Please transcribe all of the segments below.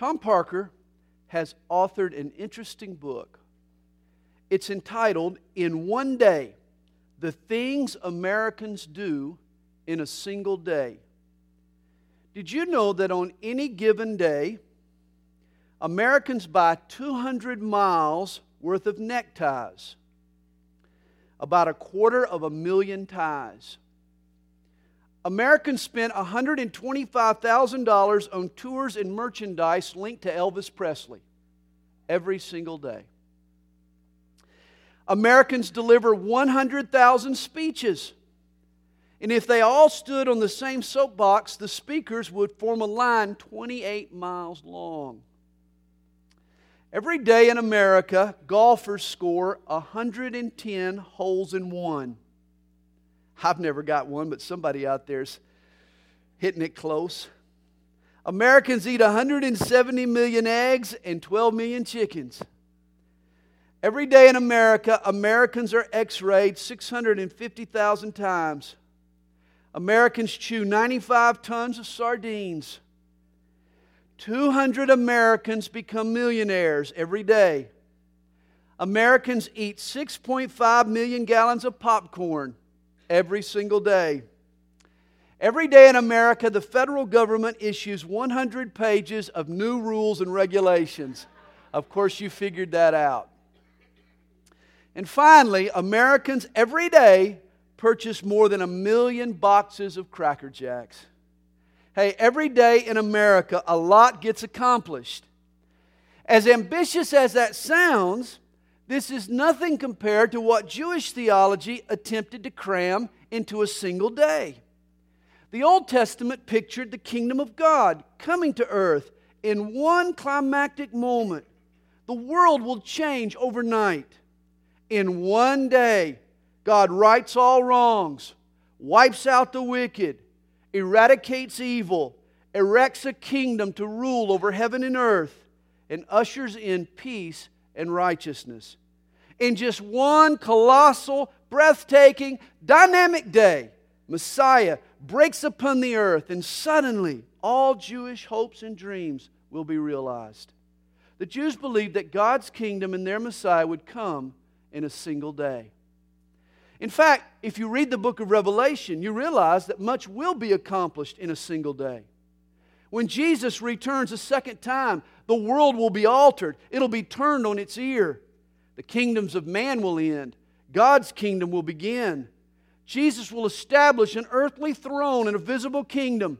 Tom Parker has authored an interesting book. It's entitled In One Day The Things Americans Do in a Single Day. Did you know that on any given day, Americans buy 200 miles worth of neckties, about a quarter of a million ties? Americans spent $125,000 on tours and merchandise linked to Elvis Presley every single day. Americans deliver 100,000 speeches. And if they all stood on the same soapbox, the speakers would form a line 28 miles long. Every day in America, golfers score 110 holes in one. I've never got one, but somebody out there's hitting it close. Americans eat 170 million eggs and 12 million chickens. Every day in America, Americans are x rayed 650,000 times. Americans chew 95 tons of sardines. 200 Americans become millionaires every day. Americans eat 6.5 million gallons of popcorn every single day. Every day in America, the federal government issues 100 pages of new rules and regulations. Of course, you figured that out. And finally, Americans every day purchase more than a million boxes of Cracker Jacks. Hey, every day in America, a lot gets accomplished. As ambitious as that sounds, this is nothing compared to what Jewish theology attempted to cram into a single day. The Old Testament pictured the kingdom of God coming to earth in one climactic moment. The world will change overnight. In one day, God rights all wrongs, wipes out the wicked, eradicates evil, erects a kingdom to rule over heaven and earth, and ushers in peace and righteousness in just one colossal, breathtaking, dynamic day, Messiah breaks upon the earth, and suddenly all Jewish hopes and dreams will be realized. The Jews believed that God's kingdom and their Messiah would come in a single day. In fact, if you read the book of Revelation, you realize that much will be accomplished in a single day. When Jesus returns a second time, the world will be altered, it'll be turned on its ear. The kingdoms of man will end, God's kingdom will begin. Jesus will establish an earthly throne and a visible kingdom.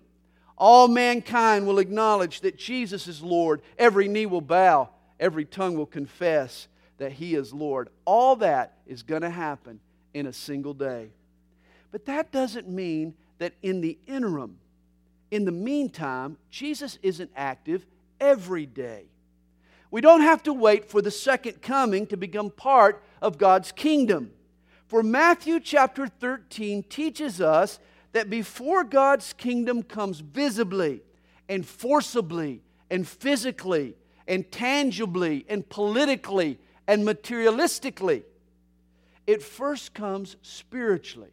All mankind will acknowledge that Jesus is Lord. Every knee will bow, every tongue will confess that He is Lord. All that is going to happen in a single day. But that doesn't mean that in the interim, in the meantime, Jesus isn't active every day. We don't have to wait for the second coming to become part of God's kingdom. For Matthew chapter 13 teaches us that before God's kingdom comes visibly and forcibly and physically and tangibly and politically and materialistically, it first comes spiritually.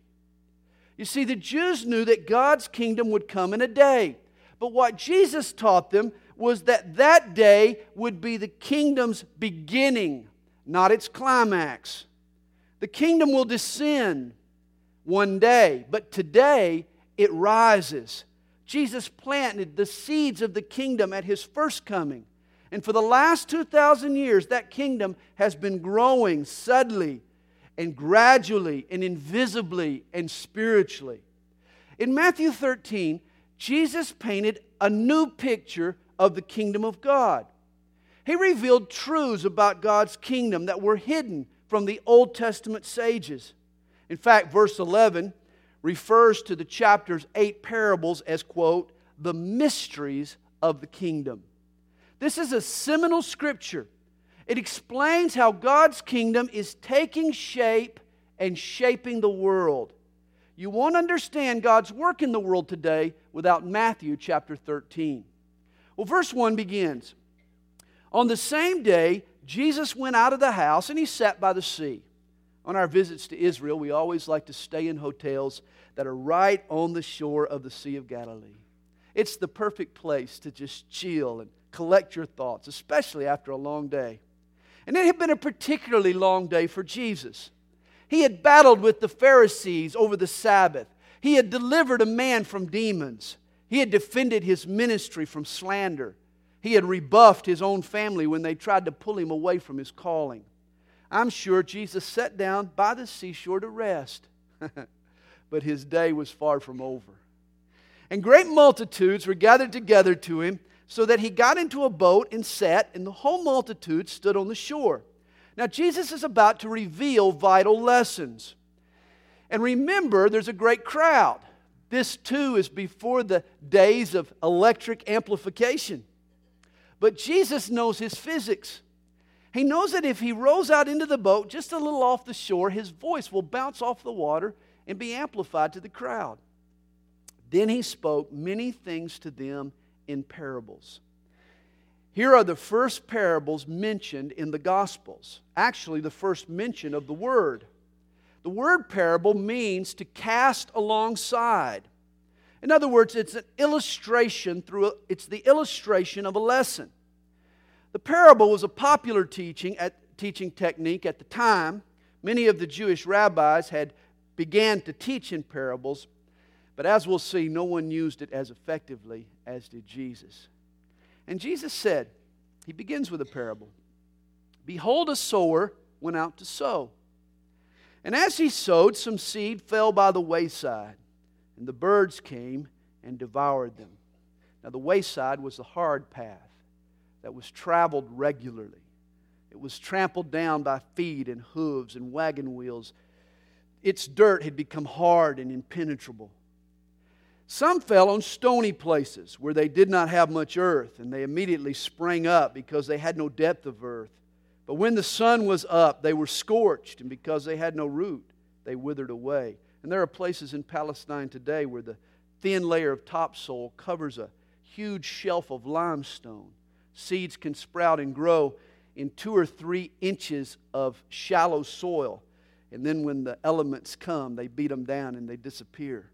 You see, the Jews knew that God's kingdom would come in a day. But what Jesus taught them was that that day would be the kingdom's beginning, not its climax. The kingdom will descend one day, but today it rises. Jesus planted the seeds of the kingdom at his first coming. And for the last 2,000 years, that kingdom has been growing subtly and gradually and invisibly and spiritually. In Matthew 13, Jesus painted a new picture of the kingdom of God. He revealed truths about God's kingdom that were hidden from the Old Testament sages. In fact, verse 11 refers to the chapter's eight parables as, quote, the mysteries of the kingdom. This is a seminal scripture. It explains how God's kingdom is taking shape and shaping the world. You won't understand God's work in the world today without Matthew chapter 13. Well, verse 1 begins On the same day, Jesus went out of the house and he sat by the sea. On our visits to Israel, we always like to stay in hotels that are right on the shore of the Sea of Galilee. It's the perfect place to just chill and collect your thoughts, especially after a long day. And it had been a particularly long day for Jesus. He had battled with the Pharisees over the Sabbath. He had delivered a man from demons. He had defended his ministry from slander. He had rebuffed his own family when they tried to pull him away from his calling. I'm sure Jesus sat down by the seashore to rest. but his day was far from over. And great multitudes were gathered together to him, so that he got into a boat and sat, and the whole multitude stood on the shore. Now, Jesus is about to reveal vital lessons. And remember, there's a great crowd. This too is before the days of electric amplification. But Jesus knows his physics. He knows that if he rows out into the boat just a little off the shore, his voice will bounce off the water and be amplified to the crowd. Then he spoke many things to them in parables. Here are the first parables mentioned in the Gospels. Actually, the first mention of the word. The word parable means to cast alongside. In other words, it's an illustration through a, it's the illustration of a lesson. The parable was a popular teaching at, teaching technique at the time. Many of the Jewish rabbis had began to teach in parables, but as we'll see, no one used it as effectively as did Jesus. And Jesus said, He begins with a parable Behold, a sower went out to sow. And as he sowed, some seed fell by the wayside, and the birds came and devoured them. Now, the wayside was the hard path that was traveled regularly. It was trampled down by feet and hooves and wagon wheels. Its dirt had become hard and impenetrable. Some fell on stony places where they did not have much earth, and they immediately sprang up because they had no depth of earth. But when the sun was up, they were scorched, and because they had no root, they withered away. And there are places in Palestine today where the thin layer of topsoil covers a huge shelf of limestone. Seeds can sprout and grow in two or three inches of shallow soil. And then when the elements come, they beat them down and they disappear.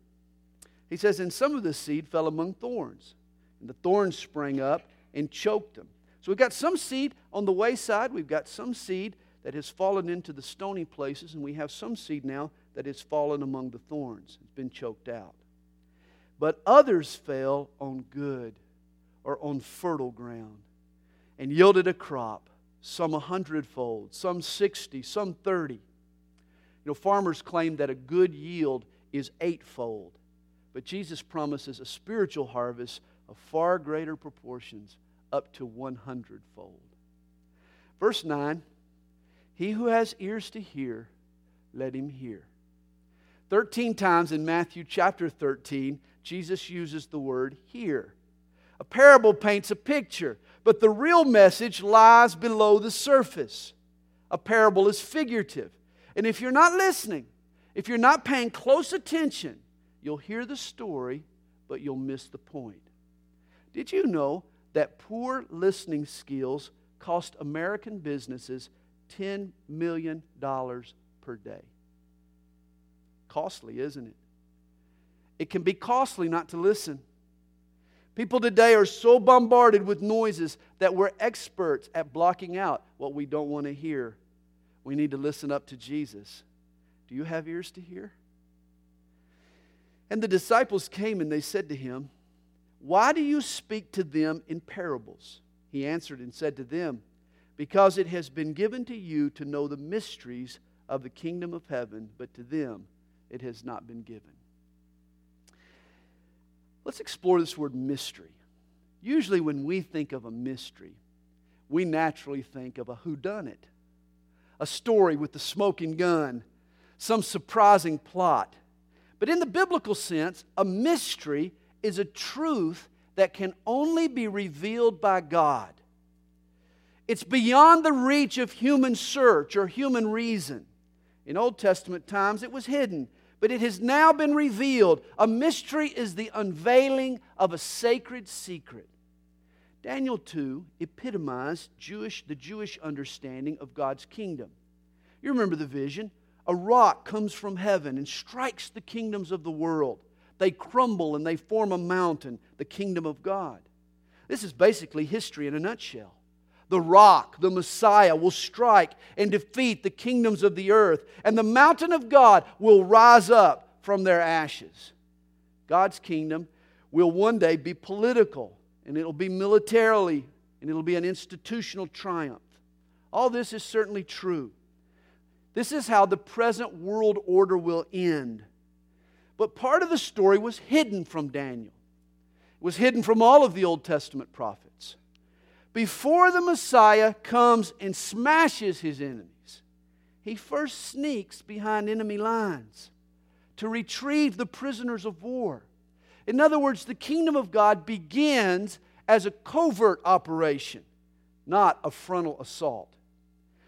He says, And some of the seed fell among thorns, and the thorns sprang up and choked them. So we've got some seed on the wayside, we've got some seed that has fallen into the stony places, and we have some seed now that has fallen among the thorns. It's been choked out. But others fell on good or on fertile ground and yielded a crop, some a hundredfold, some sixty, some thirty. You know, farmers claim that a good yield is eightfold. But Jesus promises a spiritual harvest of far greater proportions, up to 100 fold. Verse 9 He who has ears to hear, let him hear. 13 times in Matthew chapter 13, Jesus uses the word hear. A parable paints a picture, but the real message lies below the surface. A parable is figurative. And if you're not listening, if you're not paying close attention, You'll hear the story, but you'll miss the point. Did you know that poor listening skills cost American businesses $10 million per day? Costly, isn't it? It can be costly not to listen. People today are so bombarded with noises that we're experts at blocking out what we don't want to hear. We need to listen up to Jesus. Do you have ears to hear? And the disciples came and they said to him, Why do you speak to them in parables? He answered and said to them, Because it has been given to you to know the mysteries of the kingdom of heaven, but to them it has not been given. Let's explore this word mystery. Usually, when we think of a mystery, we naturally think of a whodunit, a story with the smoking gun, some surprising plot. But in the biblical sense, a mystery is a truth that can only be revealed by God. It's beyond the reach of human search or human reason. In Old Testament times, it was hidden, but it has now been revealed. A mystery is the unveiling of a sacred secret. Daniel 2 epitomized Jewish, the Jewish understanding of God's kingdom. You remember the vision a rock comes from heaven and strikes the kingdoms of the world. They crumble and they form a mountain, the kingdom of God. This is basically history in a nutshell. The rock, the Messiah, will strike and defeat the kingdoms of the earth, and the mountain of God will rise up from their ashes. God's kingdom will one day be political, and it'll be militarily, and it'll be an institutional triumph. All this is certainly true. This is how the present world order will end. But part of the story was hidden from Daniel. It was hidden from all of the Old Testament prophets. Before the Messiah comes and smashes his enemies, he first sneaks behind enemy lines to retrieve the prisoners of war. In other words, the kingdom of God begins as a covert operation, not a frontal assault.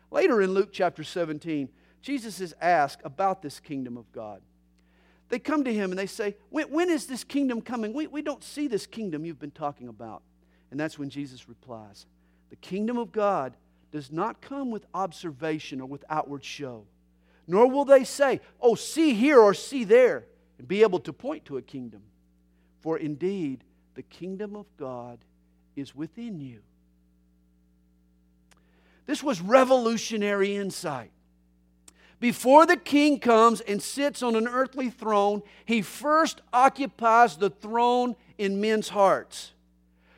Later in Luke chapter 17, Jesus is asked about this kingdom of God. They come to him and they say, When, when is this kingdom coming? We, we don't see this kingdom you've been talking about. And that's when Jesus replies The kingdom of God does not come with observation or with outward show, nor will they say, Oh, see here or see there, and be able to point to a kingdom. For indeed, the kingdom of God is within you. This was revolutionary insight. Before the king comes and sits on an earthly throne, he first occupies the throne in men's hearts.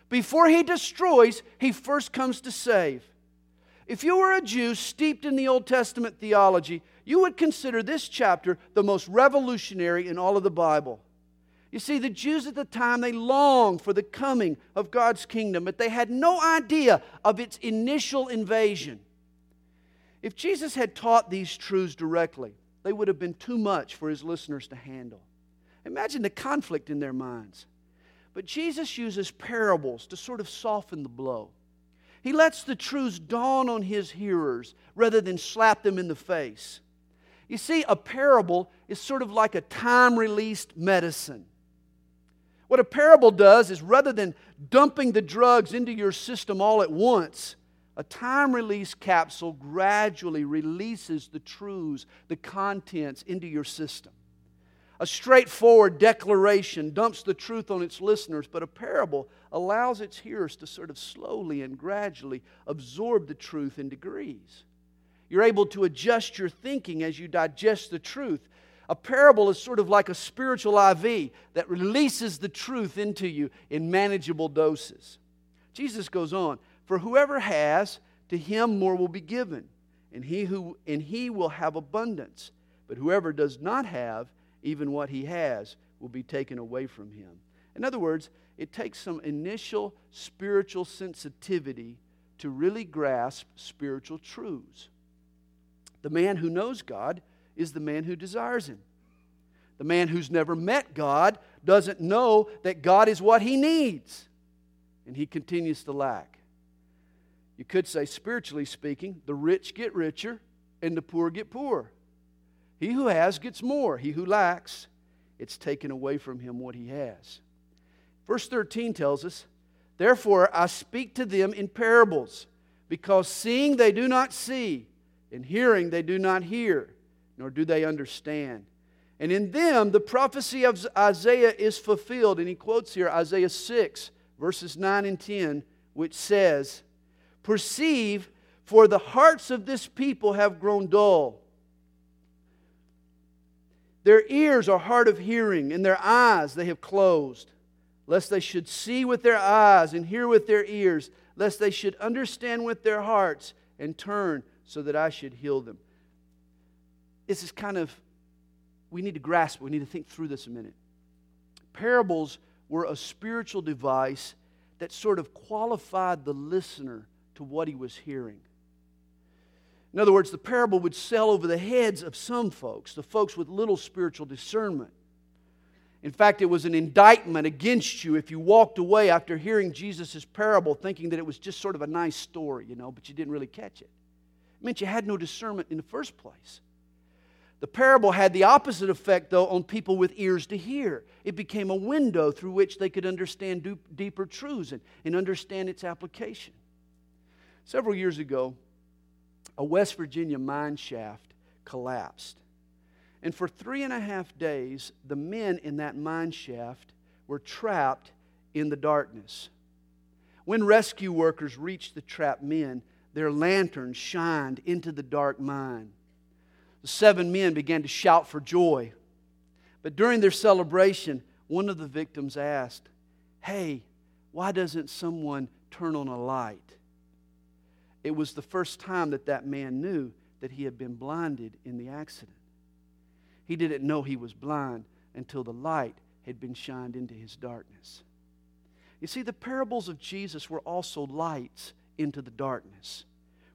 Before he destroys, he first comes to save. If you were a Jew steeped in the Old Testament theology, you would consider this chapter the most revolutionary in all of the Bible. You see, the Jews at the time, they longed for the coming of God's kingdom, but they had no idea of its initial invasion. If Jesus had taught these truths directly, they would have been too much for his listeners to handle. Imagine the conflict in their minds. But Jesus uses parables to sort of soften the blow. He lets the truths dawn on his hearers rather than slap them in the face. You see, a parable is sort of like a time released medicine. What a parable does is rather than dumping the drugs into your system all at once, a time release capsule gradually releases the truths, the contents into your system. A straightforward declaration dumps the truth on its listeners, but a parable allows its hearers to sort of slowly and gradually absorb the truth in degrees. You're able to adjust your thinking as you digest the truth a parable is sort of like a spiritual IV that releases the truth into you in manageable doses. Jesus goes on, For whoever has, to him more will be given, and he, who, and he will have abundance. But whoever does not have, even what he has, will be taken away from him. In other words, it takes some initial spiritual sensitivity to really grasp spiritual truths. The man who knows God is the man who desires Him. The man who's never met God doesn't know that God is what he needs, and he continues to lack. You could say, spiritually speaking, the rich get richer and the poor get poor. He who has gets more. He who lacks, it's taken away from him what he has. Verse 13 tells us, Therefore I speak to them in parables, because seeing they do not see, and hearing they do not hear nor do they understand. And in them, the prophecy of Isaiah is fulfilled. And he quotes here Isaiah 6, verses 9 and 10, which says, Perceive, for the hearts of this people have grown dull. Their ears are hard of hearing, and their eyes they have closed, lest they should see with their eyes and hear with their ears, lest they should understand with their hearts and turn so that I should heal them this is kind of, we need to grasp, we need to think through this a minute. Parables were a spiritual device that sort of qualified the listener to what he was hearing. In other words, the parable would sell over the heads of some folks, the folks with little spiritual discernment. In fact, it was an indictment against you if you walked away after hearing Jesus' parable thinking that it was just sort of a nice story, you know, but you didn't really catch it. It meant you had no discernment in the first place. The parable had the opposite effect, though, on people with ears to hear. It became a window through which they could understand deeper truths and, and understand its application. Several years ago, a West Virginia mine shaft collapsed. And for three and a half days, the men in that mine shaft were trapped in the darkness. When rescue workers reached the trapped men, their lanterns shined into the dark mine. The seven men began to shout for joy. But during their celebration, one of the victims asked, Hey, why doesn't someone turn on a light? It was the first time that that man knew that he had been blinded in the accident. He didn't know he was blind until the light had been shined into his darkness. You see, the parables of Jesus were also lights into the darkness.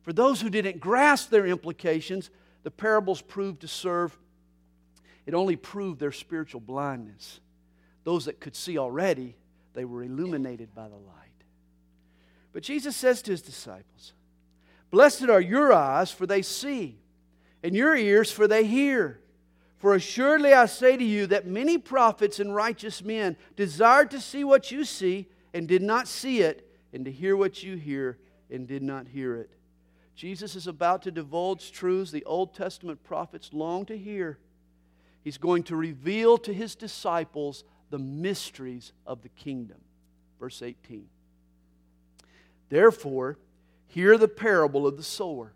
For those who didn't grasp their implications, the parables proved to serve, it only proved their spiritual blindness. Those that could see already, they were illuminated by the light. But Jesus says to his disciples, Blessed are your eyes, for they see, and your ears, for they hear. For assuredly I say to you that many prophets and righteous men desired to see what you see and did not see it, and to hear what you hear and did not hear it. Jesus is about to divulge truths the Old Testament prophets long to hear. He's going to reveal to his disciples the mysteries of the kingdom. Verse 18. Therefore, hear the parable of the sower.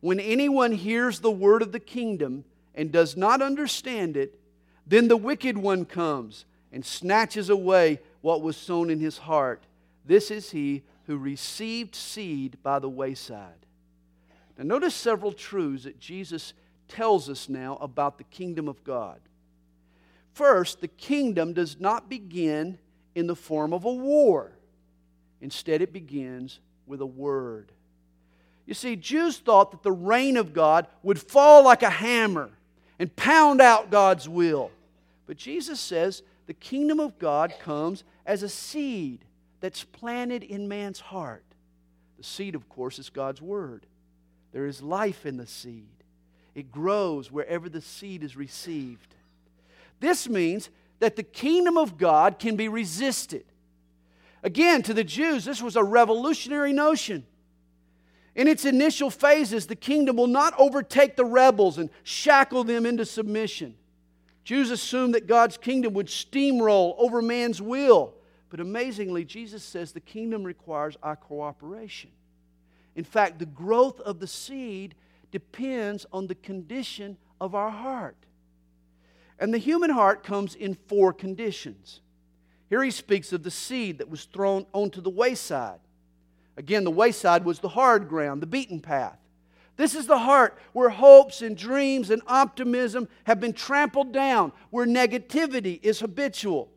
When anyone hears the word of the kingdom and does not understand it, then the wicked one comes and snatches away what was sown in his heart. This is he who received seed by the wayside. Now, notice several truths that Jesus tells us now about the kingdom of God. First, the kingdom does not begin in the form of a war, instead, it begins with a word. You see, Jews thought that the reign of God would fall like a hammer and pound out God's will. But Jesus says the kingdom of God comes as a seed that's planted in man's heart. The seed, of course, is God's word. There is life in the seed, it grows wherever the seed is received. This means that the kingdom of God can be resisted. Again, to the Jews, this was a revolutionary notion. In its initial phases, the kingdom will not overtake the rebels and shackle them into submission. Jews assumed that God's kingdom would steamroll over man's will. But amazingly, Jesus says the kingdom requires our cooperation. In fact, the growth of the seed depends on the condition of our heart. And the human heart comes in four conditions. Here he speaks of the seed that was thrown onto the wayside. Again, the wayside was the hard ground, the beaten path. This is the heart where hopes and dreams and optimism have been trampled down, where negativity is habitual.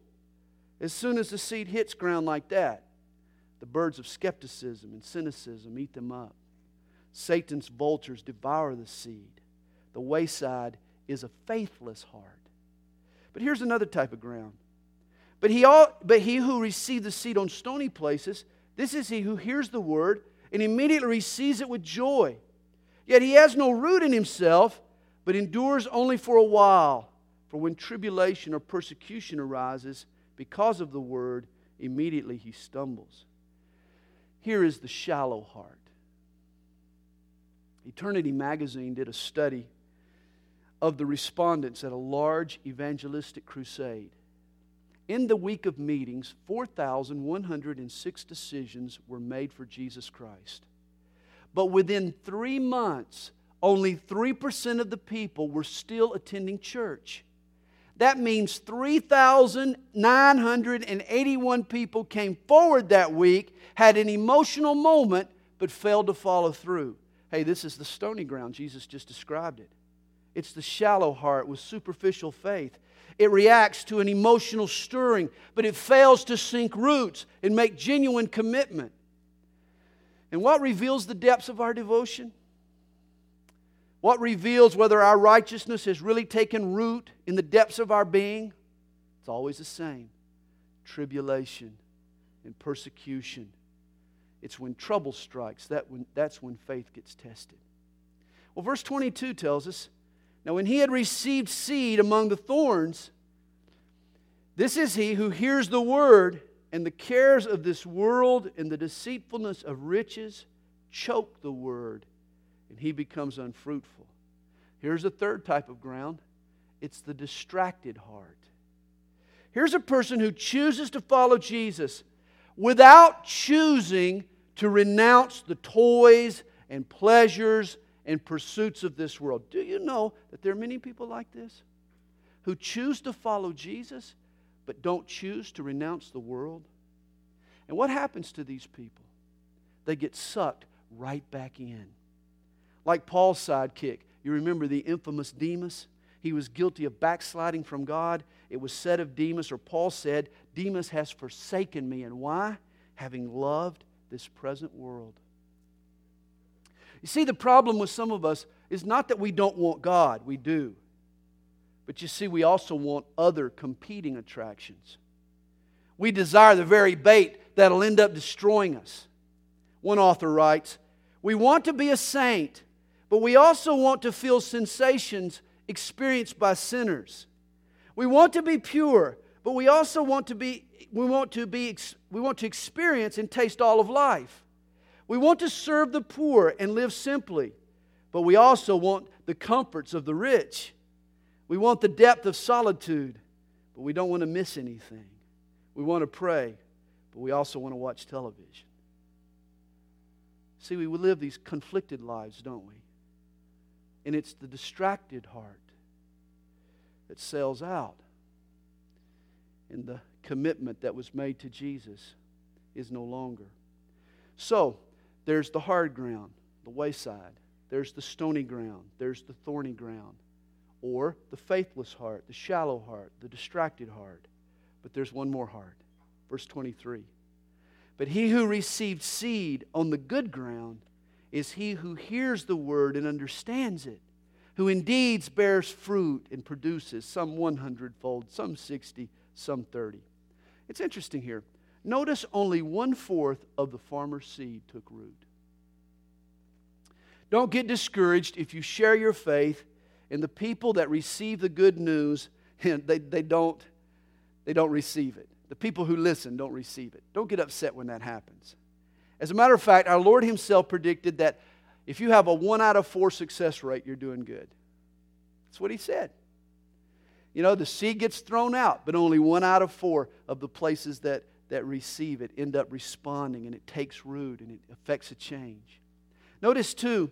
As soon as the seed hits ground like that, the birds of skepticism and cynicism eat them up. Satan's vultures devour the seed. The wayside is a faithless heart. But here's another type of ground. But he, all, but he who received the seed on stony places, this is he who hears the word and immediately receives it with joy. Yet he has no root in himself, but endures only for a while. For when tribulation or persecution arises because of the word, immediately he stumbles. Here is the shallow heart. Eternity Magazine did a study of the respondents at a large evangelistic crusade. In the week of meetings, 4,106 decisions were made for Jesus Christ. But within three months, only 3% of the people were still attending church. That means 3,981 people came forward that week, had an emotional moment, but failed to follow through. Hey, this is the stony ground. Jesus just described it. It's the shallow heart with superficial faith. It reacts to an emotional stirring, but it fails to sink roots and make genuine commitment. And what reveals the depths of our devotion? What reveals whether our righteousness has really taken root in the depths of our being? It's always the same tribulation and persecution. It's when trouble strikes that when, that's when faith gets tested. Well, verse 22 tells us now, when he had received seed among the thorns, this is he who hears the word and the cares of this world and the deceitfulness of riches choke the word, and he becomes unfruitful. Here's a third type of ground it's the distracted heart. Here's a person who chooses to follow Jesus, without choosing to renounce the toys and pleasures and pursuits of this world. Do you know that there are many people like this who choose to follow Jesus but don't choose to renounce the world? And what happens to these people? They get sucked right back in. Like Paul's sidekick. You remember the infamous Demas? He was guilty of backsliding from God. It was said of Demas, or Paul said, Demas has forsaken me. And why? Having loved this present world. You see, the problem with some of us is not that we don't want God, we do. But you see, we also want other competing attractions. We desire the very bait that'll end up destroying us. One author writes We want to be a saint, but we also want to feel sensations experienced by sinners. We want to be pure, but we also want to be we want to be we want to experience and taste all of life. We want to serve the poor and live simply, but we also want the comforts of the rich. We want the depth of solitude, but we don't want to miss anything. We want to pray, but we also want to watch television. See, we live these conflicted lives, don't we? And it's the distracted heart that sells out. And the commitment that was made to Jesus is no longer. So, there's the hard ground, the wayside. There's the stony ground. There's the thorny ground. Or the faithless heart, the shallow heart, the distracted heart. But there's one more heart. Verse 23. But he who received seed on the good ground is he who hears the word and understands it, who indeed bears fruit and produces some 100 fold, some 60, some 30. It's interesting here. Notice only one fourth of the farmer's seed took root. Don't get discouraged if you share your faith and the people that receive the good news, they, they, don't, they don't receive it. The people who listen don't receive it. Don't get upset when that happens. As a matter of fact, our Lord Himself predicted that if you have a one out of four success rate, you're doing good. That's what He said. You know, the seed gets thrown out, but only one out of four of the places that, that receive it end up responding and it takes root and it affects a change. Notice, too,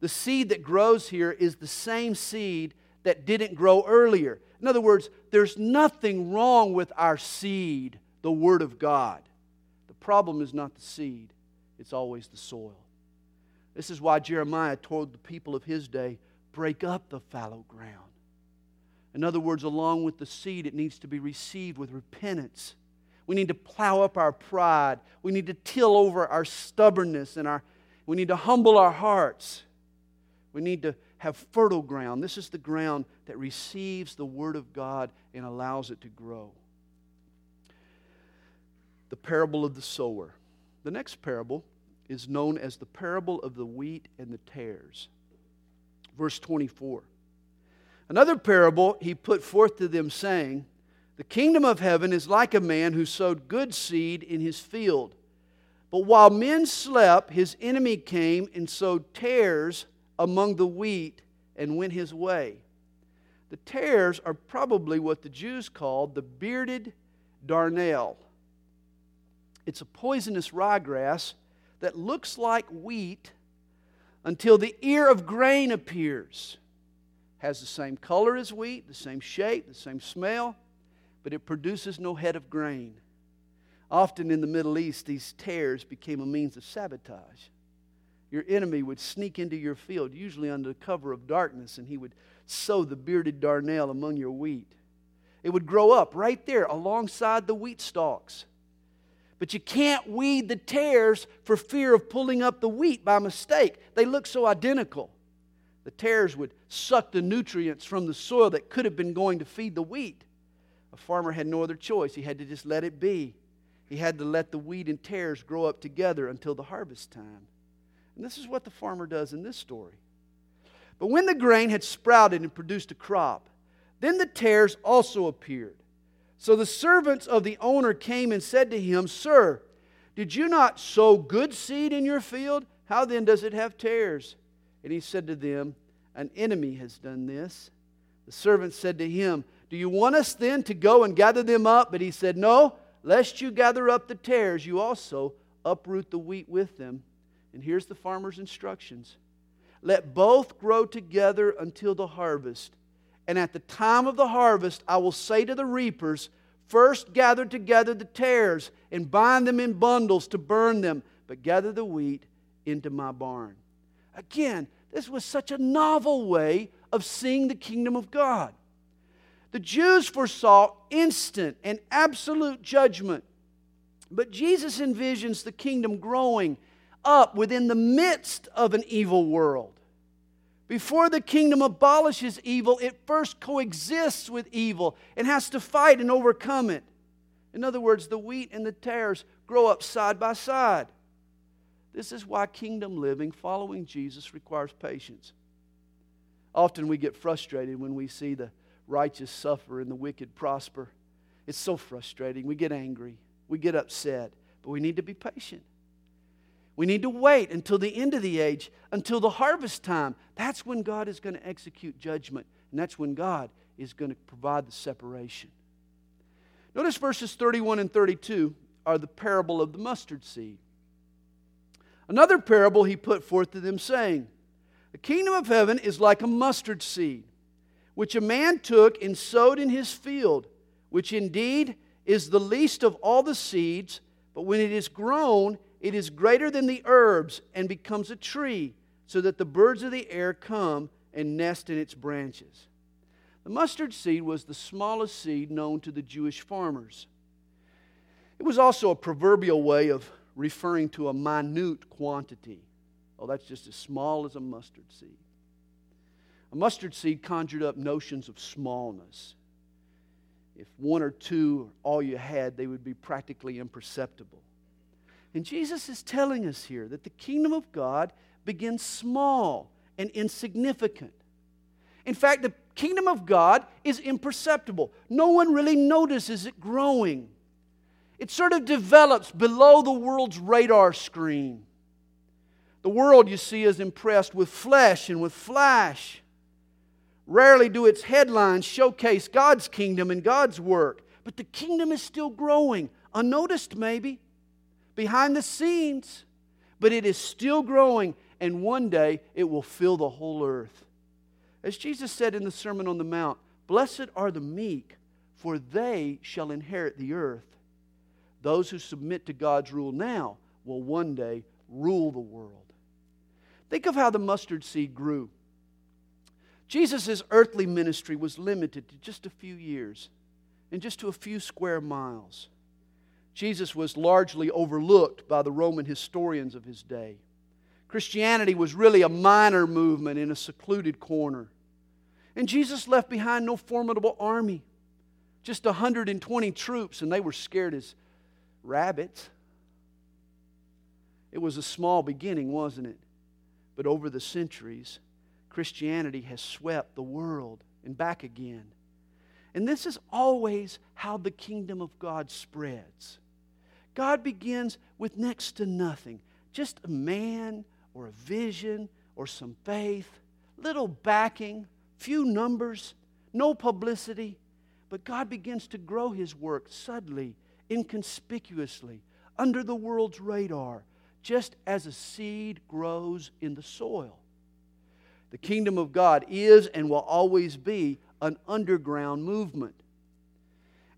the seed that grows here is the same seed that didn't grow earlier. In other words, there's nothing wrong with our seed, the Word of God. The problem is not the seed, it's always the soil. This is why Jeremiah told the people of his day break up the fallow ground. In other words, along with the seed, it needs to be received with repentance. We need to plow up our pride. We need to till over our stubbornness and our we need to humble our hearts. We need to have fertile ground. This is the ground that receives the Word of God and allows it to grow. The parable of the sower. The next parable is known as the parable of the wheat and the tares. Verse 24. Another parable he put forth to them, saying, The kingdom of heaven is like a man who sowed good seed in his field. But while men slept, his enemy came and sowed tares among the wheat and went his way. The tares are probably what the Jews called the bearded darnel. It's a poisonous ryegrass that looks like wheat until the ear of grain appears. Has the same color as wheat, the same shape, the same smell, but it produces no head of grain. Often in the Middle East, these tares became a means of sabotage your enemy would sneak into your field, usually under the cover of darkness, and he would sow the bearded darnel among your wheat. It would grow up right there alongside the wheat stalks. But you can't weed the tares for fear of pulling up the wheat by mistake. They look so identical. The tares would suck the nutrients from the soil that could have been going to feed the wheat. A farmer had no other choice. He had to just let it be. He had to let the wheat and tares grow up together until the harvest time. And this is what the farmer does in this story. But when the grain had sprouted and produced a crop, then the tares also appeared. So the servants of the owner came and said to him, Sir, did you not sow good seed in your field? How then does it have tares? And he said to them, An enemy has done this. The servant said to him, Do you want us then to go and gather them up? But he said, No, lest you gather up the tares, you also uproot the wheat with them. And here's the farmer's instructions Let both grow together until the harvest. And at the time of the harvest, I will say to the reapers, First gather together the tares and bind them in bundles to burn them, but gather the wheat into my barn. Again, this was such a novel way of seeing the kingdom of God. The Jews foresaw instant and absolute judgment. But Jesus envisions the kingdom growing up within the midst of an evil world. Before the kingdom abolishes evil, it first coexists with evil and has to fight and overcome it. In other words, the wheat and the tares grow up side by side. This is why kingdom living, following Jesus, requires patience. Often we get frustrated when we see the righteous suffer and the wicked prosper. It's so frustrating. We get angry, we get upset, but we need to be patient. We need to wait until the end of the age, until the harvest time. That's when God is going to execute judgment, and that's when God is going to provide the separation. Notice verses 31 and 32 are the parable of the mustard seed. Another parable he put forth to them, saying, The kingdom of heaven is like a mustard seed, which a man took and sowed in his field, which indeed is the least of all the seeds, but when it is grown, it is greater than the herbs and becomes a tree, so that the birds of the air come and nest in its branches. The mustard seed was the smallest seed known to the Jewish farmers. It was also a proverbial way of referring to a minute quantity. Oh, that's just as small as a mustard seed. A mustard seed conjured up notions of smallness. If one or two all you had, they would be practically imperceptible. And Jesus is telling us here that the kingdom of God begins small and insignificant. In fact, the kingdom of God is imperceptible. No one really notices it growing. It sort of develops below the world's radar screen. The world, you see, is impressed with flesh and with flash. Rarely do its headlines showcase God's kingdom and God's work, but the kingdom is still growing, unnoticed maybe, behind the scenes, but it is still growing, and one day it will fill the whole earth. As Jesus said in the Sermon on the Mount, Blessed are the meek, for they shall inherit the earth. Those who submit to God's rule now will one day rule the world. Think of how the mustard seed grew. Jesus' earthly ministry was limited to just a few years and just to a few square miles. Jesus was largely overlooked by the Roman historians of his day. Christianity was really a minor movement in a secluded corner. And Jesus left behind no formidable army, just 120 troops, and they were scared as rabbits. It was a small beginning, wasn't it? But over the centuries, Christianity has swept the world and back again. And this is always how the kingdom of God spreads. God begins with next to nothing, just a man or a vision or some faith, little backing, few numbers, no publicity. But God begins to grow his work subtly, inconspicuously, under the world's radar, just as a seed grows in the soil. The kingdom of God is and will always be an underground movement.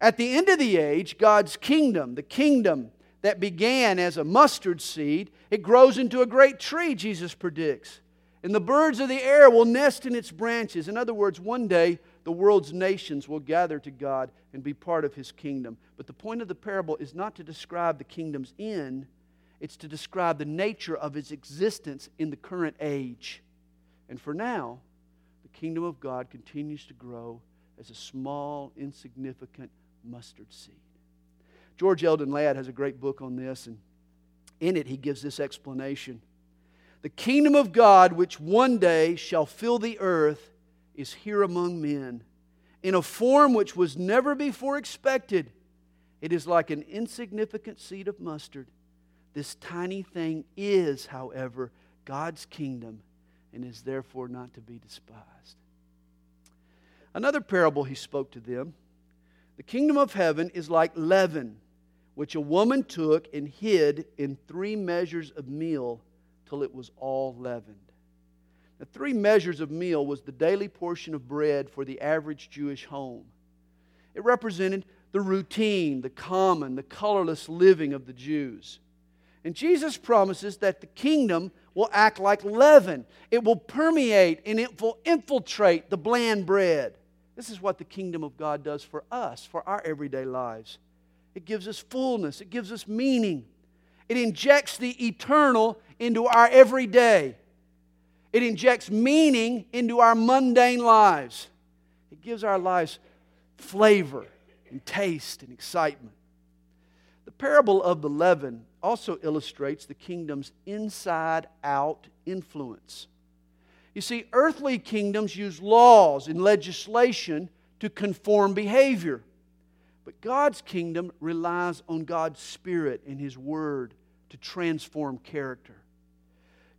At the end of the age, God's kingdom, the kingdom that began as a mustard seed, it grows into a great tree, Jesus predicts. And the birds of the air will nest in its branches. In other words, one day the world's nations will gather to God and be part of his kingdom. But the point of the parable is not to describe the kingdom's end, it's to describe the nature of its existence in the current age. And for now, the kingdom of God continues to grow as a small, insignificant mustard seed. George Eldon Ladd has a great book on this, and in it he gives this explanation. The kingdom of God, which one day shall fill the earth, is here among men in a form which was never before expected. It is like an insignificant seed of mustard. This tiny thing is, however, God's kingdom and is therefore not to be despised. Another parable he spoke to them the kingdom of heaven is like leaven which a woman took and hid in three measures of meal till it was all leavened. The three measures of meal was the daily portion of bread for the average Jewish home. It represented the routine, the common, the colorless living of the Jews. And Jesus promises that the kingdom will act like leaven. It will permeate and it will infiltrate the bland bread. This is what the kingdom of God does for us, for our everyday lives. It gives us fullness, it gives us meaning. It injects the eternal into our everyday. It injects meaning into our mundane lives. It gives our lives flavor and taste and excitement. The parable of the leaven also illustrates the kingdom's inside out influence. You see, earthly kingdoms use laws and legislation to conform behavior. But God's kingdom relies on God's Spirit and His Word to transform character.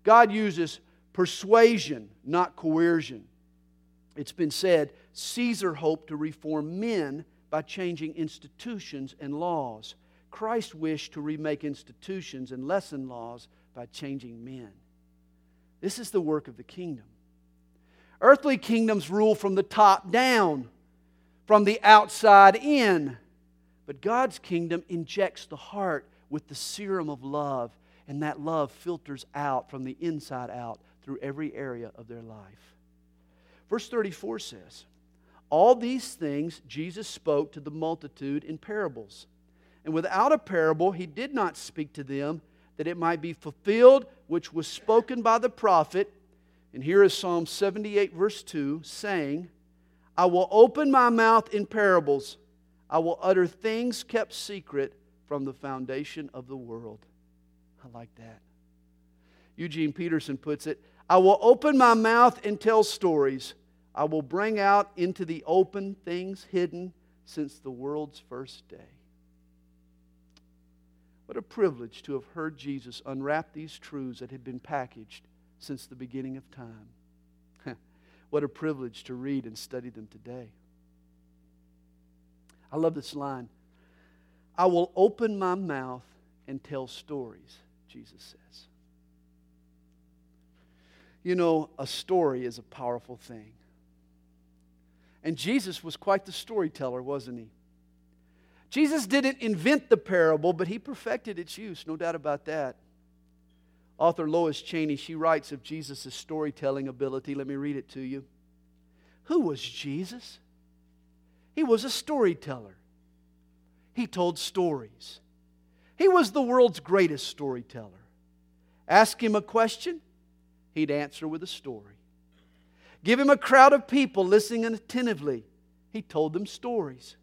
God uses persuasion, not coercion. It's been said Caesar hoped to reform men by changing institutions and laws. Christ wished to remake institutions and lessen laws by changing men. This is the work of the kingdom. Earthly kingdoms rule from the top down, from the outside in. But God's kingdom injects the heart with the serum of love, and that love filters out from the inside out through every area of their life. Verse 34 says, All these things Jesus spoke to the multitude in parables. And without a parable, he did not speak to them that it might be fulfilled which was spoken by the prophet. And here is Psalm 78, verse 2, saying, I will open my mouth in parables, I will utter things kept secret from the foundation of the world. I like that. Eugene Peterson puts it I will open my mouth and tell stories. I will bring out into the open things hidden since the world's first day. What a privilege to have heard Jesus unwrap these truths that had been packaged since the beginning of time. what a privilege to read and study them today. I love this line I will open my mouth and tell stories, Jesus says. You know, a story is a powerful thing. And Jesus was quite the storyteller, wasn't he? Jesus didn't invent the parable, but he perfected its use, no doubt about that. Author Lois Cheney, she writes of Jesus' storytelling ability. Let me read it to you. Who was Jesus? He was a storyteller. He told stories. He was the world's greatest storyteller. Ask him a question, he'd answer with a story. Give him a crowd of people listening attentively, he told them stories.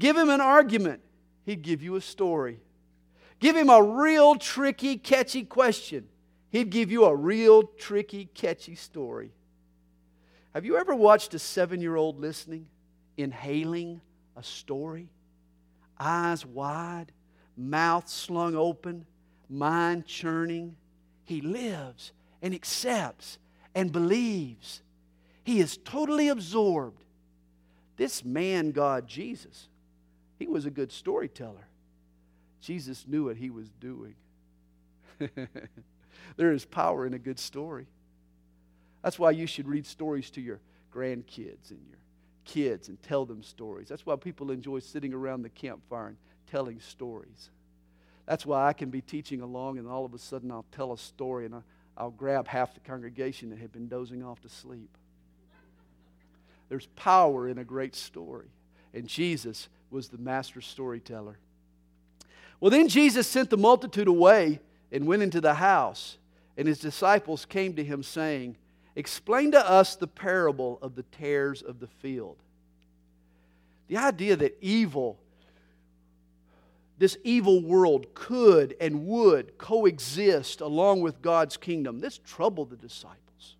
Give him an argument, he'd give you a story. Give him a real tricky, catchy question, he'd give you a real tricky, catchy story. Have you ever watched a seven year old listening, inhaling a story? Eyes wide, mouth slung open, mind churning. He lives and accepts and believes. He is totally absorbed. This man, God Jesus, he was a good storyteller. Jesus knew what he was doing. there is power in a good story. That's why you should read stories to your grandkids and your kids and tell them stories. That's why people enjoy sitting around the campfire and telling stories. That's why I can be teaching along and all of a sudden I'll tell a story and I'll grab half the congregation that had been dozing off to sleep. There's power in a great story. And Jesus was the master storyteller. Well, then Jesus sent the multitude away and went into the house. And his disciples came to him, saying, Explain to us the parable of the tares of the field. The idea that evil, this evil world, could and would coexist along with God's kingdom, this troubled the disciples.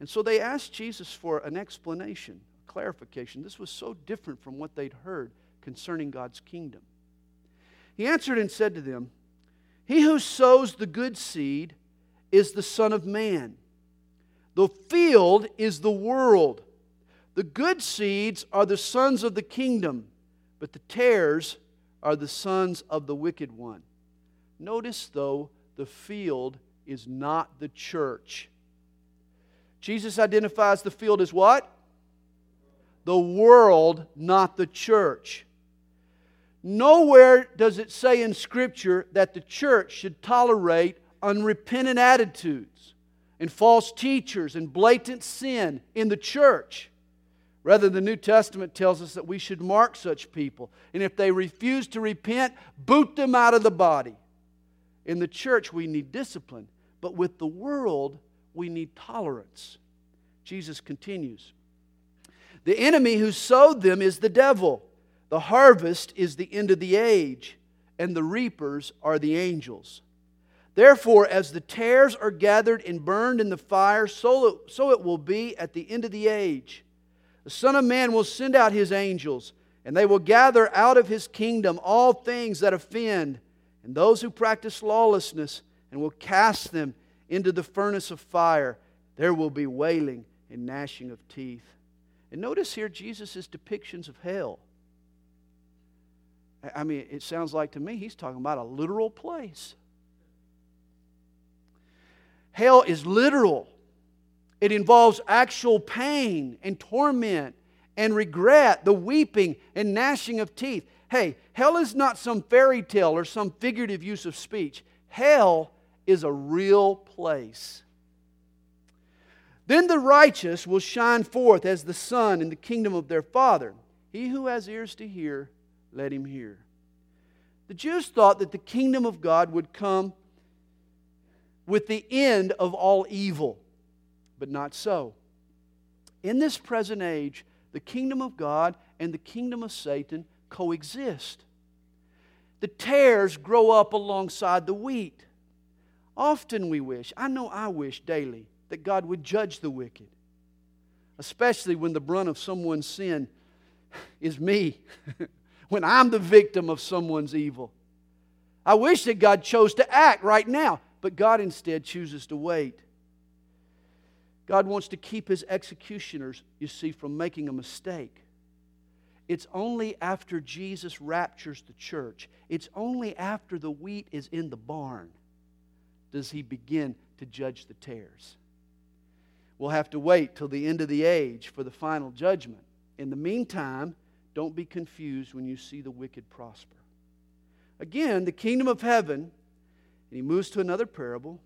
And so they asked Jesus for an explanation clarification. This was so different from what they'd heard concerning God's kingdom. He answered and said to them, He who sows the good seed is the Son of Man. The field is the world. The good seeds are the sons of the kingdom, but the tares are the sons of the wicked one. Notice, though, the field is not the church. Jesus identifies the field as what? The world, not the church. Nowhere does it say in Scripture that the church should tolerate unrepentant attitudes and false teachers and blatant sin in the church. Rather, the New Testament tells us that we should mark such people. And if they refuse to repent, boot them out of the body. In the church, we need discipline. But with the world, we need tolerance. Jesus continues The enemy who sowed them is the devil. The harvest is the end of the age, and the reapers are the angels. Therefore, as the tares are gathered and burned in the fire, so it, so it will be at the end of the age. The Son of Man will send out his angels, and they will gather out of his kingdom all things that offend, and those who practice lawlessness, and will cast them into the furnace of fire. There will be wailing and gnashing of teeth. And notice here Jesus' depictions of hell. I mean, it sounds like to me he's talking about a literal place. Hell is literal. It involves actual pain and torment and regret, the weeping and gnashing of teeth. Hey, hell is not some fairy tale or some figurative use of speech. Hell is a real place. Then the righteous will shine forth as the sun in the kingdom of their Father. He who has ears to hear, let him hear. The Jews thought that the kingdom of God would come with the end of all evil, but not so. In this present age, the kingdom of God and the kingdom of Satan coexist. The tares grow up alongside the wheat. Often we wish, I know I wish daily, that God would judge the wicked, especially when the brunt of someone's sin is me, when I'm the victim of someone's evil. I wish that God chose to act right now, but God instead chooses to wait. God wants to keep his executioners, you see, from making a mistake. It's only after Jesus raptures the church, it's only after the wheat is in the barn, does he begin to judge the tares. We'll have to wait till the end of the age for the final judgment. In the meantime, don't be confused when you see the wicked prosper. Again, the kingdom of heaven, and he moves to another parable,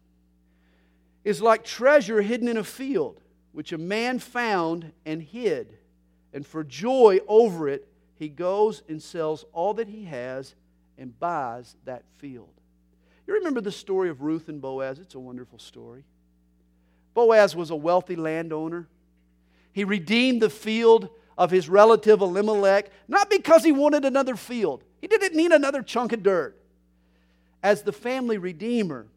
is like treasure hidden in a field, which a man found and hid. And for joy over it, he goes and sells all that he has and buys that field. You remember the story of Ruth and Boaz? It's a wonderful story. Boaz was a wealthy landowner. He redeemed the field of his relative Elimelech, not because he wanted another field, he didn't need another chunk of dirt. As the family redeemer,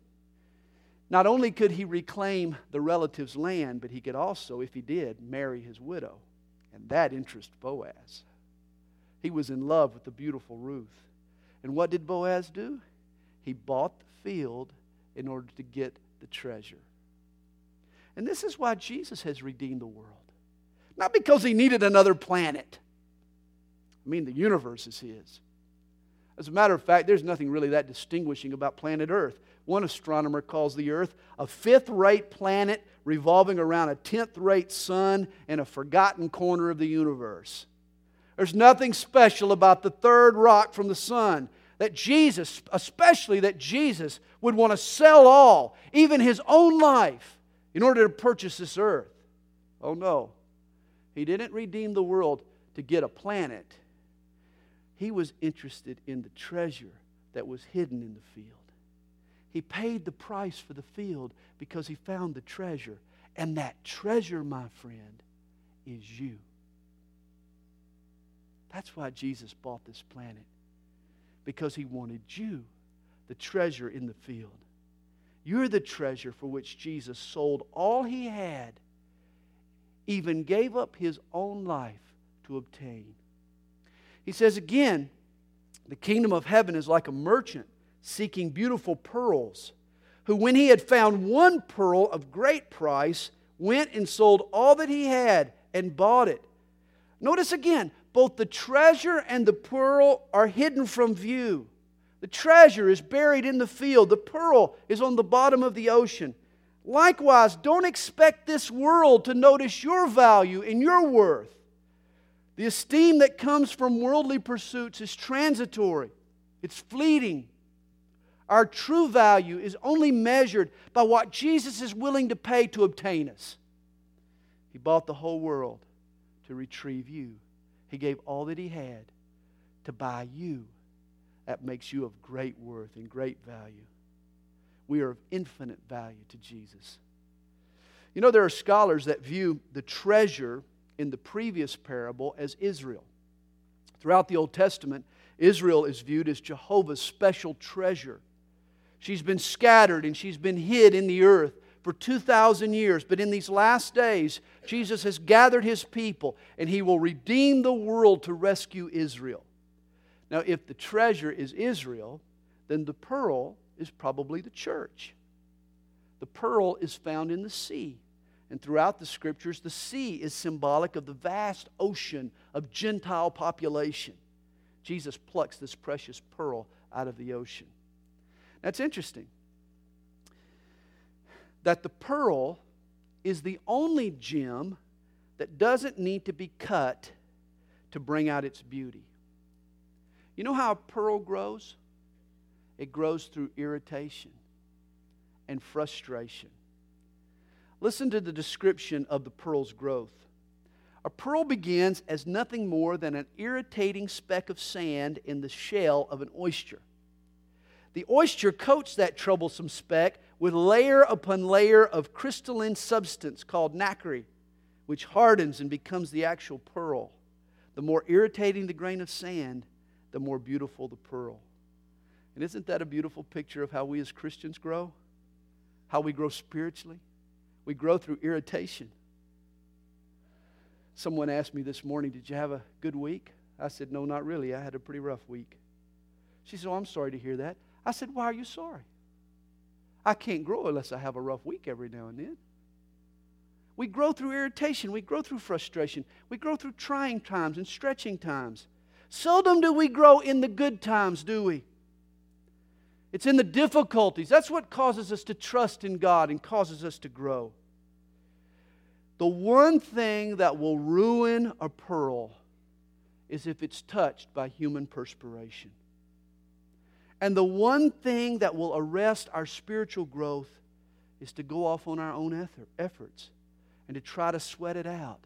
not only could he reclaim the relative's land, but he could also, if he did, marry his widow. And that interested Boaz. He was in love with the beautiful Ruth. And what did Boaz do? He bought the field in order to get the treasure. And this is why Jesus has redeemed the world. Not because he needed another planet. I mean, the universe is his. As a matter of fact, there's nothing really that distinguishing about planet Earth. One astronomer calls the Earth a fifth rate planet revolving around a tenth rate sun in a forgotten corner of the universe. There's nothing special about the third rock from the sun that Jesus, especially that Jesus, would want to sell all, even his own life, in order to purchase this earth. Oh no. He didn't redeem the world to get a planet. He was interested in the treasure that was hidden in the field. He paid the price for the field because he found the treasure. And that treasure, my friend, is you. That's why Jesus bought this planet, because he wanted you, the treasure in the field. You're the treasure for which Jesus sold all he had, even gave up his own life to obtain. He says again, the kingdom of heaven is like a merchant seeking beautiful pearls, who, when he had found one pearl of great price, went and sold all that he had and bought it. Notice again, both the treasure and the pearl are hidden from view. The treasure is buried in the field, the pearl is on the bottom of the ocean. Likewise, don't expect this world to notice your value and your worth. The esteem that comes from worldly pursuits is transitory, it's fleeting. Our true value is only measured by what Jesus is willing to pay to obtain us. He bought the whole world to retrieve you, He gave all that He had to buy you. That makes you of great worth and great value. We are of infinite value to Jesus. You know, there are scholars that view the treasure in the previous parable as Israel. Throughout the Old Testament, Israel is viewed as Jehovah's special treasure. She's been scattered and she's been hid in the earth for 2,000 years. But in these last days, Jesus has gathered his people and he will redeem the world to rescue Israel. Now, if the treasure is Israel, then the pearl is probably the church. The pearl is found in the sea. And throughout the scriptures, the sea is symbolic of the vast ocean of Gentile population. Jesus plucks this precious pearl out of the ocean. That's interesting. That the pearl is the only gem that doesn't need to be cut to bring out its beauty. You know how a pearl grows? It grows through irritation and frustration. Listen to the description of the pearl's growth. A pearl begins as nothing more than an irritating speck of sand in the shell of an oyster. The oyster coats that troublesome speck with layer upon layer of crystalline substance called nacre, which hardens and becomes the actual pearl. The more irritating the grain of sand, the more beautiful the pearl. And isn't that a beautiful picture of how we as Christians grow? How we grow spiritually? We grow through irritation. Someone asked me this morning, Did you have a good week? I said, No, not really. I had a pretty rough week. She said, Oh, I'm sorry to hear that. I said, Why are you sorry? I can't grow unless I have a rough week every now and then. We grow through irritation. We grow through frustration. We grow through trying times and stretching times. Seldom do we grow in the good times, do we? It's in the difficulties. That's what causes us to trust in God and causes us to grow. The one thing that will ruin a pearl is if it's touched by human perspiration. And the one thing that will arrest our spiritual growth is to go off on our own efforts and to try to sweat it out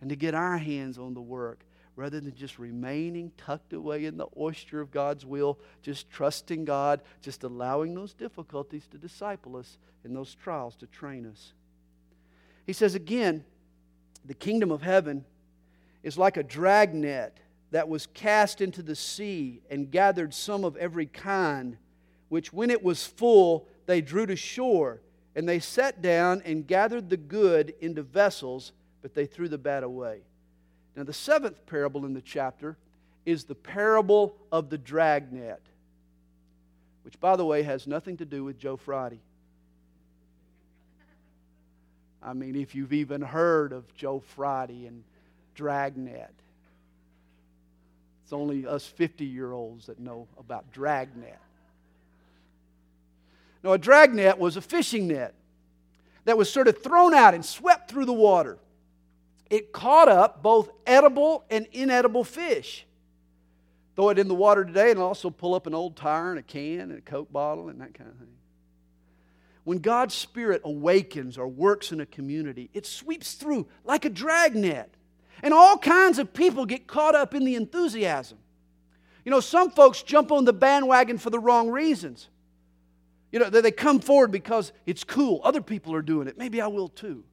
and to get our hands on the work rather than just remaining tucked away in the oyster of God's will, just trusting God, just allowing those difficulties to disciple us and those trials to train us. He says again, the kingdom of heaven is like a dragnet that was cast into the sea and gathered some of every kind, which when it was full, they drew to shore. And they sat down and gathered the good into vessels, but they threw the bad away. Now, the seventh parable in the chapter is the parable of the dragnet, which, by the way, has nothing to do with Joe Friday. I mean, if you've even heard of Joe Friday and dragnet, it's only us 50 year olds that know about dragnet. Now, a dragnet was a fishing net that was sort of thrown out and swept through the water it caught up both edible and inedible fish. Throw it in the water today and also pull up an old tire and a can and a Coke bottle and that kind of thing. When God's Spirit awakens or works in a community, it sweeps through like a dragnet. And all kinds of people get caught up in the enthusiasm. You know, some folks jump on the bandwagon for the wrong reasons. You know, they come forward because it's cool. Other people are doing it. Maybe I will too.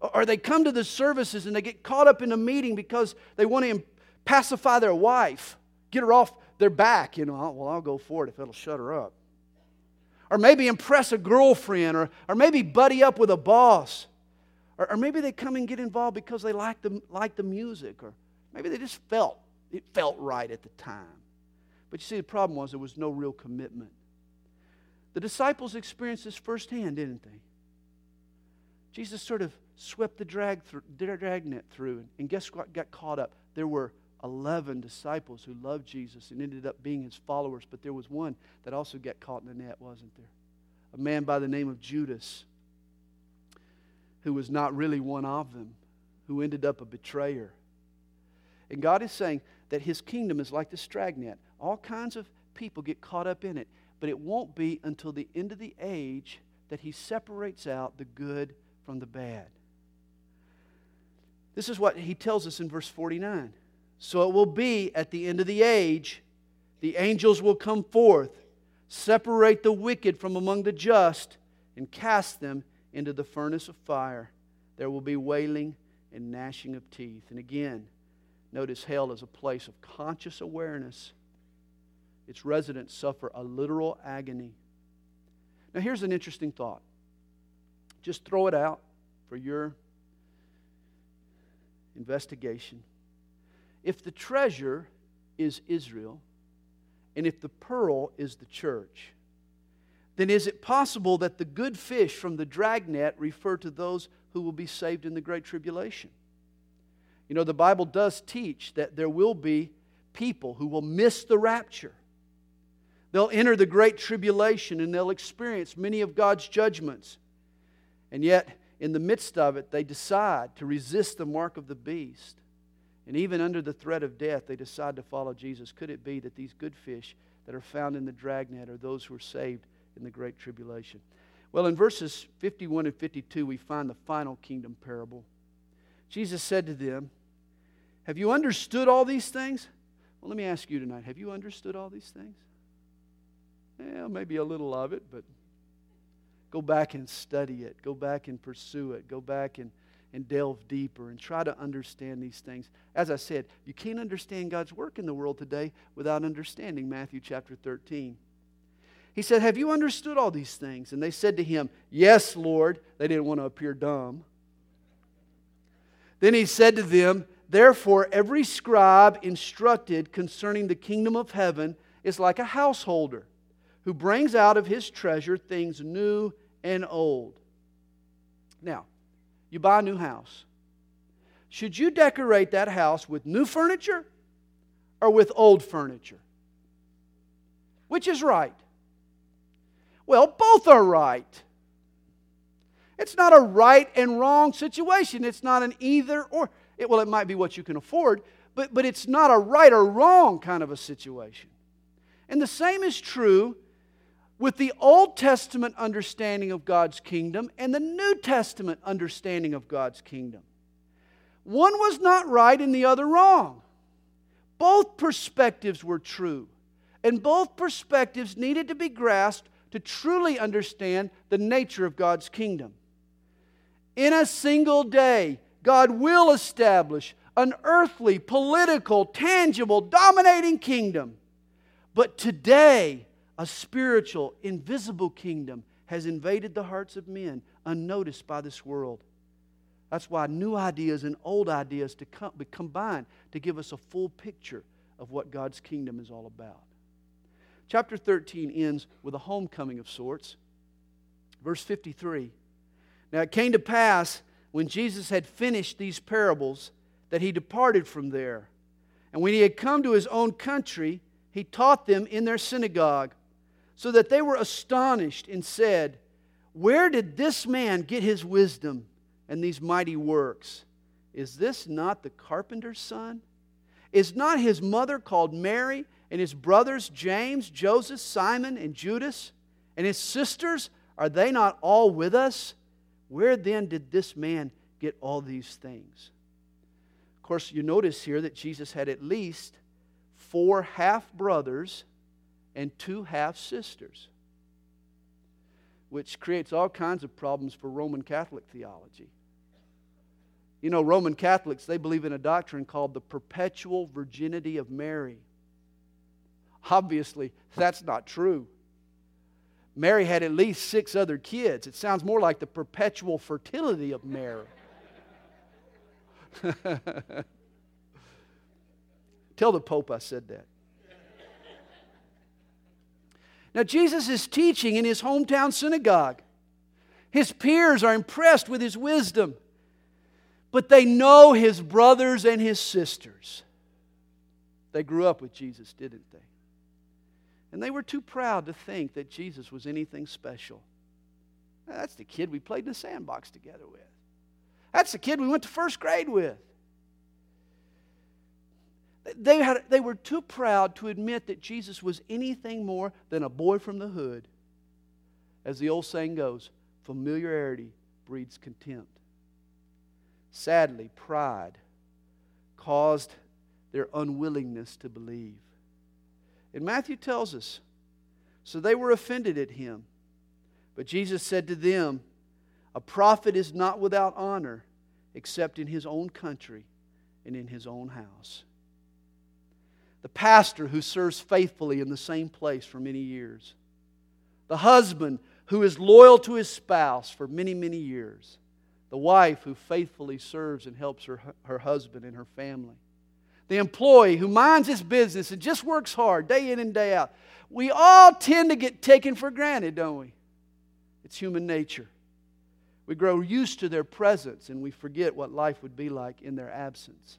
Or they come to the services and they get caught up in a meeting because they want to pacify their wife, get her off their back. You know, oh, well, I'll go for it if it'll shut her up. Or maybe impress a girlfriend, or, or maybe buddy up with a boss. Or, or maybe they come and get involved because they like the, like the music, or maybe they just felt it felt right at the time. But you see, the problem was there was no real commitment. The disciples experienced this firsthand, didn't they? Jesus sort of swept the drag through, dragnet through. And guess what got caught up? There were 11 disciples who loved Jesus and ended up being his followers, but there was one that also got caught in the net, wasn't there? A man by the name of Judas, who was not really one of them, who ended up a betrayer. And God is saying that his kingdom is like the dragnet. All kinds of people get caught up in it, but it won't be until the end of the age that he separates out the good from the bad. This is what he tells us in verse 49. So it will be at the end of the age, the angels will come forth, separate the wicked from among the just, and cast them into the furnace of fire. There will be wailing and gnashing of teeth. And again, notice hell is a place of conscious awareness. Its residents suffer a literal agony. Now, here's an interesting thought. Just throw it out for your investigation. If the treasure is Israel, and if the pearl is the church, then is it possible that the good fish from the dragnet refer to those who will be saved in the Great Tribulation? You know, the Bible does teach that there will be people who will miss the rapture. They'll enter the Great Tribulation and they'll experience many of God's judgments. And yet, in the midst of it, they decide to resist the mark of the beast. And even under the threat of death, they decide to follow Jesus. Could it be that these good fish that are found in the dragnet are those who are saved in the Great Tribulation? Well, in verses 51 and 52, we find the final kingdom parable. Jesus said to them, Have you understood all these things? Well, let me ask you tonight have you understood all these things? Yeah, maybe a little of it, but go back and study it. Go back and pursue it. Go back and and delve deeper and try to understand these things. As I said, you can't understand God's work in the world today without understanding Matthew chapter 13. He said, Have you understood all these things? And they said to him, Yes, Lord. They didn't want to appear dumb. Then he said to them, Therefore, every scribe instructed concerning the kingdom of heaven is like a householder who brings out of his treasure things new and old. Now, you buy a new house. Should you decorate that house with new furniture or with old furniture? Which is right? Well, both are right. It's not a right and wrong situation. It's not an either or. It, well, it might be what you can afford, but, but it's not a right or wrong kind of a situation. And the same is true with the Old Testament understanding of God's kingdom and the New Testament understanding of God's kingdom. One was not right and the other wrong. Both perspectives were true, and both perspectives needed to be grasped to truly understand the nature of God's kingdom. In a single day, God will establish an earthly, political, tangible, dominating kingdom. But today, a spiritual, invisible kingdom has invaded the hearts of men unnoticed by this world. That's why new ideas and old ideas to come, combine to give us a full picture of what God's kingdom is all about. Chapter 13 ends with a homecoming of sorts. Verse 53. Now it came to pass when Jesus had finished these parables that he departed from there. And when he had come to his own country, he taught them in their synagogue so that they were astonished and said, Where did this man get his wisdom and these mighty works? Is this not the carpenter's son? Is not his mother called Mary, and his brothers James, Joseph, Simon, and Judas? And his sisters, are they not all with us? Where then did this man get all these things? Of course, you notice here that Jesus had at least four half brothers and two half sisters, which creates all kinds of problems for Roman Catholic theology. You know, Roman Catholics, they believe in a doctrine called the perpetual virginity of Mary. Obviously, that's not true. Mary had at least six other kids. It sounds more like the perpetual fertility of Mary. Tell the Pope I said that. Now, Jesus is teaching in his hometown synagogue. His peers are impressed with his wisdom, but they know his brothers and his sisters. They grew up with Jesus, didn't they? And they were too proud to think that Jesus was anything special. That's the kid we played in the sandbox together with. That's the kid we went to first grade with. They, had, they were too proud to admit that Jesus was anything more than a boy from the hood. As the old saying goes, familiarity breeds contempt. Sadly, pride caused their unwillingness to believe. And Matthew tells us so they were offended at him. But Jesus said to them, A prophet is not without honor except in his own country and in his own house. The pastor who serves faithfully in the same place for many years. The husband who is loyal to his spouse for many, many years. The wife who faithfully serves and helps her, her husband and her family the employee who minds his business and just works hard day in and day out. We all tend to get taken for granted, don't we? It's human nature. We grow used to their presence and we forget what life would be like in their absence.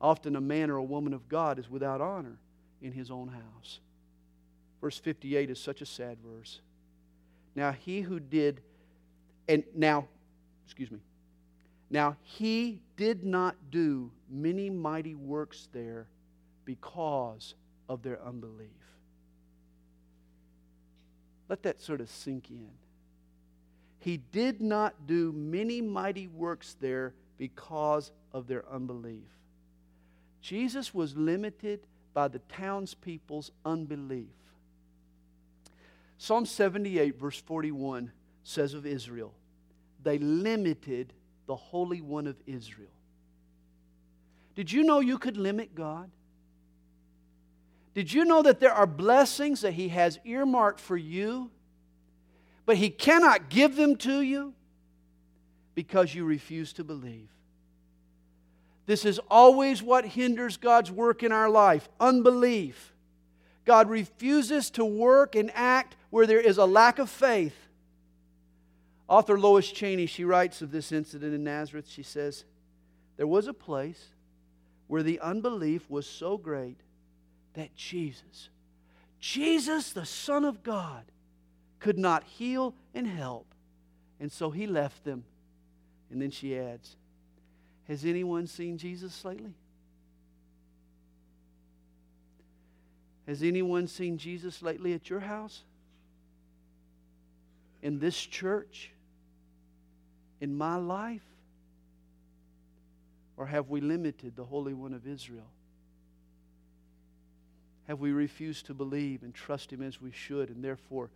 Often, a man or a woman of God is without honor in his own house. Verse 58 is such a sad verse. Now, he who did, and now, excuse me, now he did not do many mighty works there because of their unbelief. Let that sort of sink in. He did not do many mighty works there because of their unbelief. Jesus was limited by the townspeople's unbelief. Psalm 78, verse 41 says of Israel, they limited the Holy One of Israel. Did you know you could limit God? Did you know that there are blessings that He has earmarked for you, but He cannot give them to you because you refuse to believe? This is always what hinders God's work in our life unbelief. God refuses to work and act where there is a lack of faith. Author Lois Cheney, she writes of this incident in Nazareth. She says, There was a place where the unbelief was so great that Jesus, Jesus, the Son of God, could not heal and help. And so he left them. And then she adds, Has anyone seen Jesus lately? Has anyone seen Jesus lately at your house? In this church? in my life? Or have we limited the Holy One of Israel? Have we refused to believe and trust Him as we should and therefore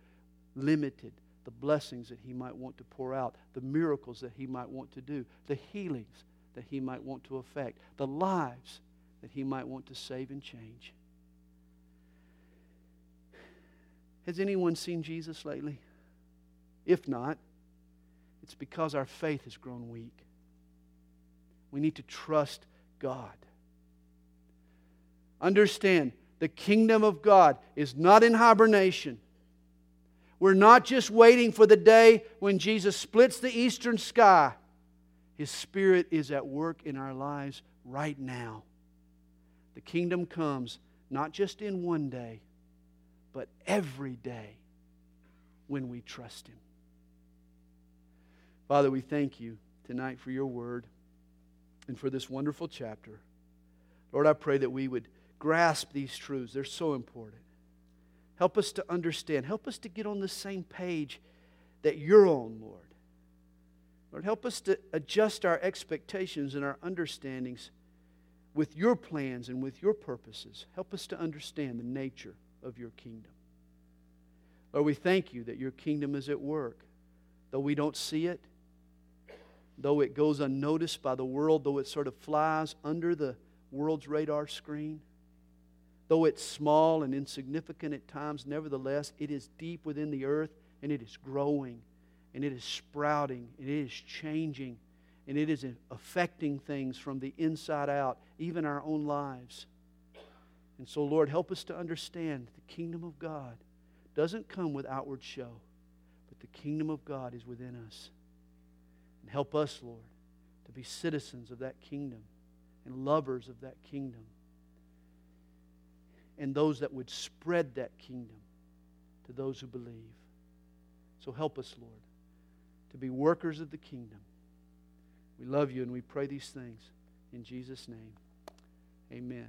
limited the blessings that He might want to pour out, the miracles that He might want to do, the healings that He might want to affect, the lives that He might want to save and change? Has anyone seen Jesus lately? If not, it's because our faith has grown weak. We need to trust God. Understand, the kingdom of God is not in hibernation. We're not just waiting for the day when Jesus splits the eastern sky. His Spirit is at work in our lives right now. The kingdom comes not just in one day, but every day when we trust Him. Father, we thank you tonight for your word and for this wonderful chapter. Lord, I pray that we would grasp these truths. They're so important. Help us to understand. Help us to get on the same page that you're on, Lord. Lord, help us to adjust our expectations and our understandings with your plans and with your purposes. Help us to understand the nature of your kingdom. Lord, we thank you that your kingdom is at work. Though we don't see it, though it goes unnoticed by the world, though it sort of flies under the world's radar screen, though it's small and insignificant at times, nevertheless, it is deep within the earth and it is growing and it is sprouting and it is changing and it is affecting things from the inside out, even our own lives. And so, Lord, help us to understand the kingdom of God doesn't come with outward show, but the kingdom of God is within us. And help us, Lord, to be citizens of that kingdom and lovers of that kingdom. and those that would spread that kingdom to those who believe. So help us, Lord, to be workers of the kingdom. We love you and we pray these things in Jesus' name. Amen.